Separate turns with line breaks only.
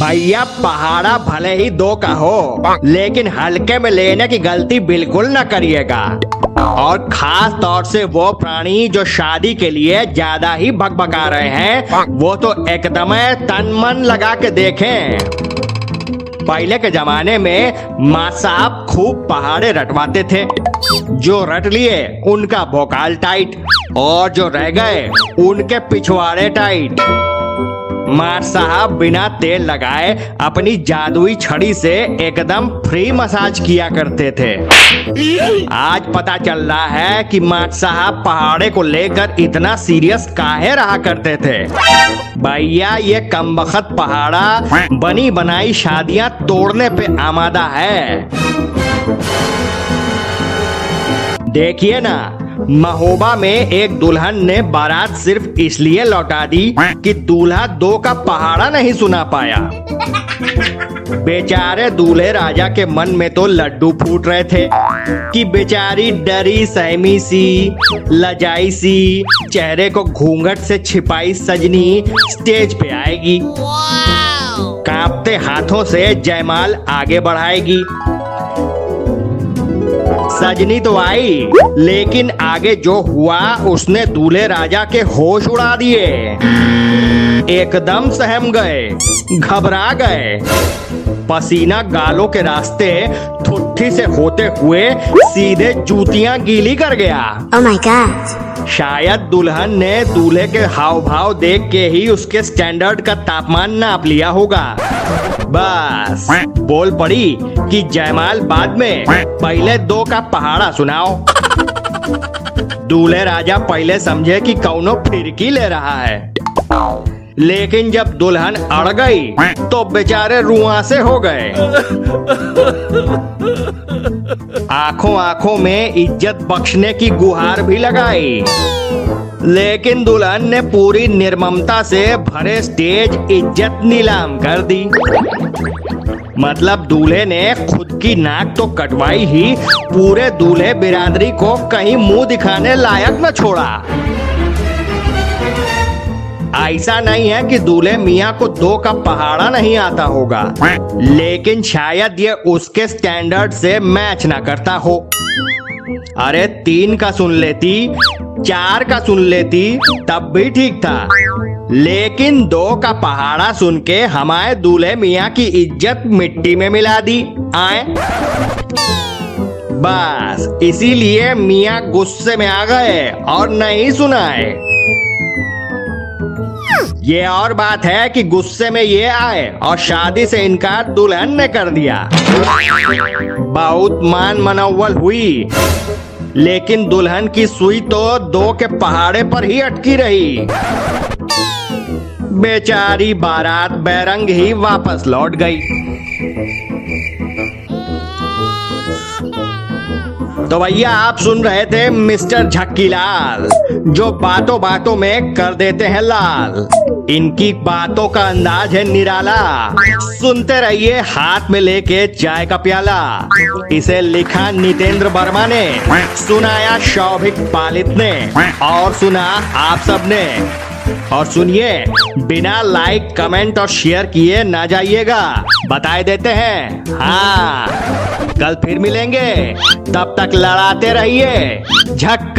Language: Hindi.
भैया, पहाड़ा भले ही दो का हो, लेकिन हल्के में लेने की गलती बिल्कुल न करिएगा। और खास तौर से वो प्राणी जो शादी के लिए ज़्यादा ही भगभगा रहे हैं, वो तो एकदम तन मन लगा के देखें। पहले के जमाने में माँ साहब खूब पहाड़े रटवाते थे। जो रट लिए, उनका भोकाल टाइट, और जो रह गए, उनके पिछवाड़े टाइट। मार साहब बिना तेल लगाए अपनी जादुई छड़ी से एकदम फ्री मसाज किया करते थे। आज पता चल रहा है कि मार साहब पहाड़े को लेकर इतना सीरियस काहे रहा करते थे। भैया, ये कमबख्त पहाड़ा, बनी बनाई शादियाँ तोड़ने पे आमादा है। देखिए ना महोबा में एक दुल्हन ने बारात सिर्फ़ इसलिए लौटा दी कि दूल्हा दो का पहाड़ा नहीं सुना पाया। बेचारे दूल्हे राजा के मन में तो लड्डू फूट रहे थे कि बेचारी डरी सहमी सी लजाई सी चेहरे को घूंघट से छिपाई सजनी स्टेज पे आएगी। कांपते हाथों से जयमाल आगे बढ़ाएगी। सजनी तो आई लेकिन आगे जो हुआ उसने दूल्हे राजा के होश उड़ा दिए। एकदम सहम गए घबरा गए। पसीना गालों के रास्ते ठुट्ठी से होते हुए सीधे जूतियाँ गीली कर गया।
Oh my god.
शायद दुल्हन ने दूल्हे के हाव भाव देख के ही उसके स्टैंडर्ड का तापमान नाप लिया होगा। बस बोल पड़ी कि जयमाल बाद में पहले दो का पहाड़ा सुनाओ। दूल्हे राजा पहले समझे कि कौनो फिरकी ले रहा है। लेकिन जब दुल्हन अड़ गई तो बेचारे रुआ से हो गए। आँखों आँखों में इज़्ज़त बख्शने की गुहार भी लगाई। लेकिन दुल्हन ने पूरी निर्ममता से भरे स्टेज इज़्ज़त नीलाम कर दी। मतलब दूल्हे ने खुद की नाक तो कटवाई ही, पूरे दूल्हे बिरादरी को कहीं मुँह दिखाने लायक न छोड़ा। ऐसा नहीं है कि दूल्हे मियाँ को दो का पहाड़ा नहीं आता होगा। लेकिन शायद ये उसके स्टैंडर्ड से मैच ना करता हो। अरे, तीन का सुन लेती, चार का सुन लेती, तब भी ठीक था। लेकिन दो का पहाड़ा सुन के हमारे दूल्हे मियाँ की इज़्ज़त मिट्टी में मिला दी। आए। बस, इसीलिए मियाँ गुस्से में आ गए और नहीं सुनाए। ये और बात है कि गुस्से में ये आए और शादी से इनकार दुल्हन ने कर दिया। बहुत मान मनोवल हुई। लेकिन दुल्हन की सुई तो दो के पहाड़े पर ही अटकी रही। बेचारी बारात बैरंग ही वापस लौट गई। तो भैया, आप सुन रहे थे मिस्टर झक्की लाल जो बातों बातों में कर देते हैं लाल। इनकी बातों का अंदाज है निराला। सुनते रहिए हाथ में लेके चाय का प्याला। इसे लिखा नितेंद्र वर्मा ने, सुनाया शौभिक पालित ने, और सुना आप सबने और सुनिए, बिना लाइक, कमेंट और शेयर किए ना जाइएगा। बताए देते हैं हाँ। कल फिर मिलेंगे। तब तक लड़ाते रहिए। झक।